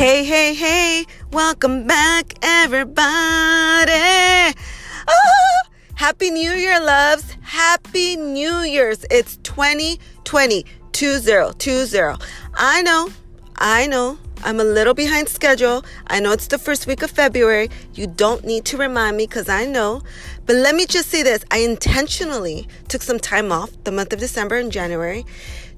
Hey, hey, hey, welcome back, everybody. Oh, Happy New Year, loves. Happy New Year's. It's 2020, 2020. I know, I know, I'm a little behind schedule. I know it's the first week of February. You don't need to remind me because I know. But let me just say this I intentionally took some time off the month of December and January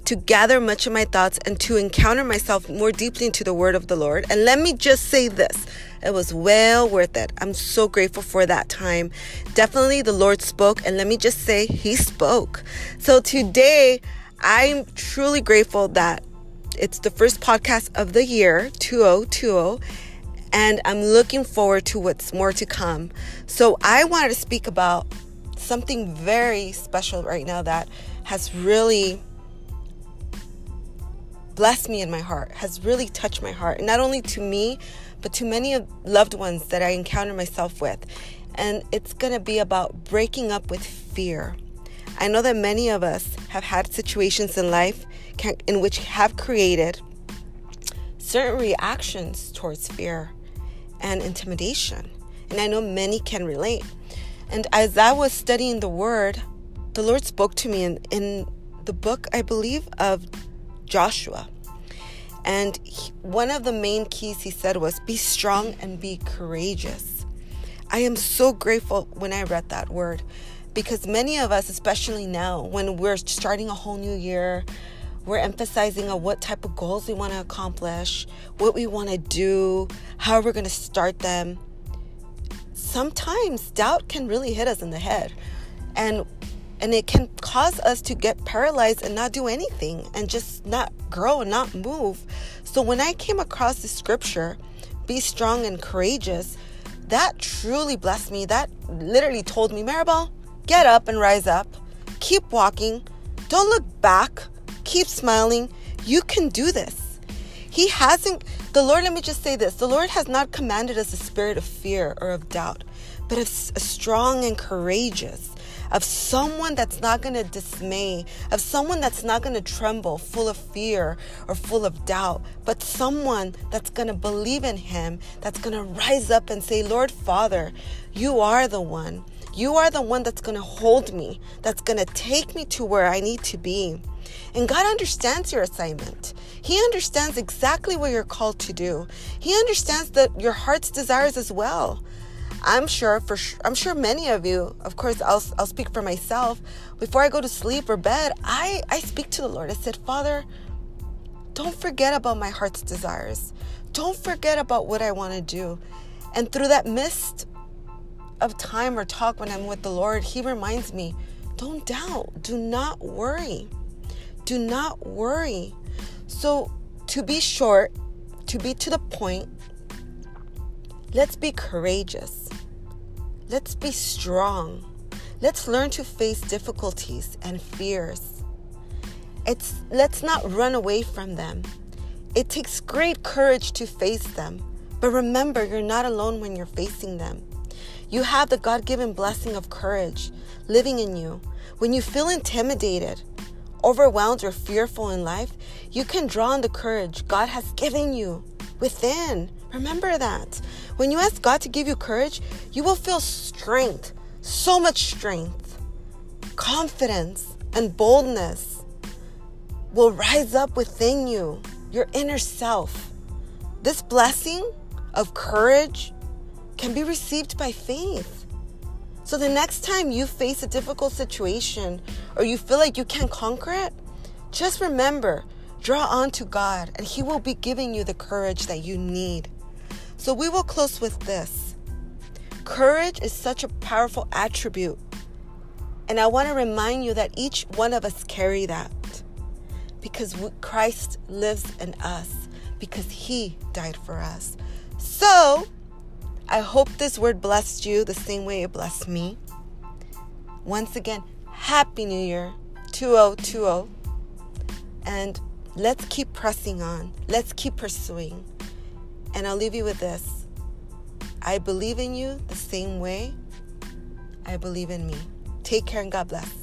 to gather much of my thoughts and to encounter myself more deeply into the word of the Lord. And let me just say this it was well worth it. I'm so grateful for that time. Definitely the Lord spoke, and let me just say, He spoke. So today, I'm truly grateful that it's the first podcast of the year, 2020, and I'm looking forward to what's more to come. So I wanted to speak about something very special right now that has really blessed me in my heart, has really touched my heart, and not only to me, but to many loved ones that I encounter myself with. And it's going to be about breaking up with fear. I know that many of us have had situations in life can, in which have created certain reactions towards fear and intimidation. And I know many can relate. And as I was studying the word, the Lord spoke to me in, in the book, I believe, of Joshua. And he, one of the main keys he said was be strong and be courageous. I am so grateful when I read that word because many of us, especially now, when we're starting a whole new year, we're emphasizing on what type of goals we want to accomplish, what we want to do, how we're going to start them. Sometimes doubt can really hit us in the head. And and it can cause us to get paralyzed and not do anything and just not grow and not move. So when I came across the scripture, be strong and courageous, that truly blessed me. That literally told me, Maribel, get up and rise up. Keep walking. Don't look back. Keep smiling. You can do this. He hasn't, the Lord, let me just say this the Lord has not commanded us a spirit of fear or of doubt, but of strong and courageous of someone that's not going to dismay, of someone that's not going to tremble, full of fear or full of doubt, but someone that's going to believe in Him, that's going to rise up and say, Lord Father, you are the one. You are the one that's going to hold me, that's going to take me to where I need to be. And God understands your assignment. He understands exactly what you're called to do. He understands that your heart's desires as well. I'm sure for I'm sure many of you, of course, I'll I'll speak for myself. Before I go to sleep or bed, I I speak to the Lord. I said, Father, don't forget about my heart's desires. Don't forget about what I want to do. And through that mist of time or talk when I'm with the Lord, He reminds me, don't doubt. Do not worry. Do not worry. So, to be short, to be to the point, let's be courageous. Let's be strong. Let's learn to face difficulties and fears. It's let's not run away from them. It takes great courage to face them. But remember, you're not alone when you're facing them. You have the God given blessing of courage living in you. When you feel intimidated, overwhelmed, or fearful in life, you can draw on the courage God has given you within. Remember that. When you ask God to give you courage, you will feel strength, so much strength, confidence, and boldness will rise up within you, your inner self. This blessing of courage can be received by faith. So the next time you face a difficult situation or you feel like you can't conquer it, just remember Draw on to God, and He will be giving you the courage that you need. So, we will close with this courage is such a powerful attribute. And I want to remind you that each one of us carry that because Christ lives in us, because He died for us. So, I hope this word blessed you the same way it blessed me. Once again, Happy New Year 2020. And Let's keep pressing on. Let's keep pursuing. And I'll leave you with this I believe in you the same way I believe in me. Take care and God bless.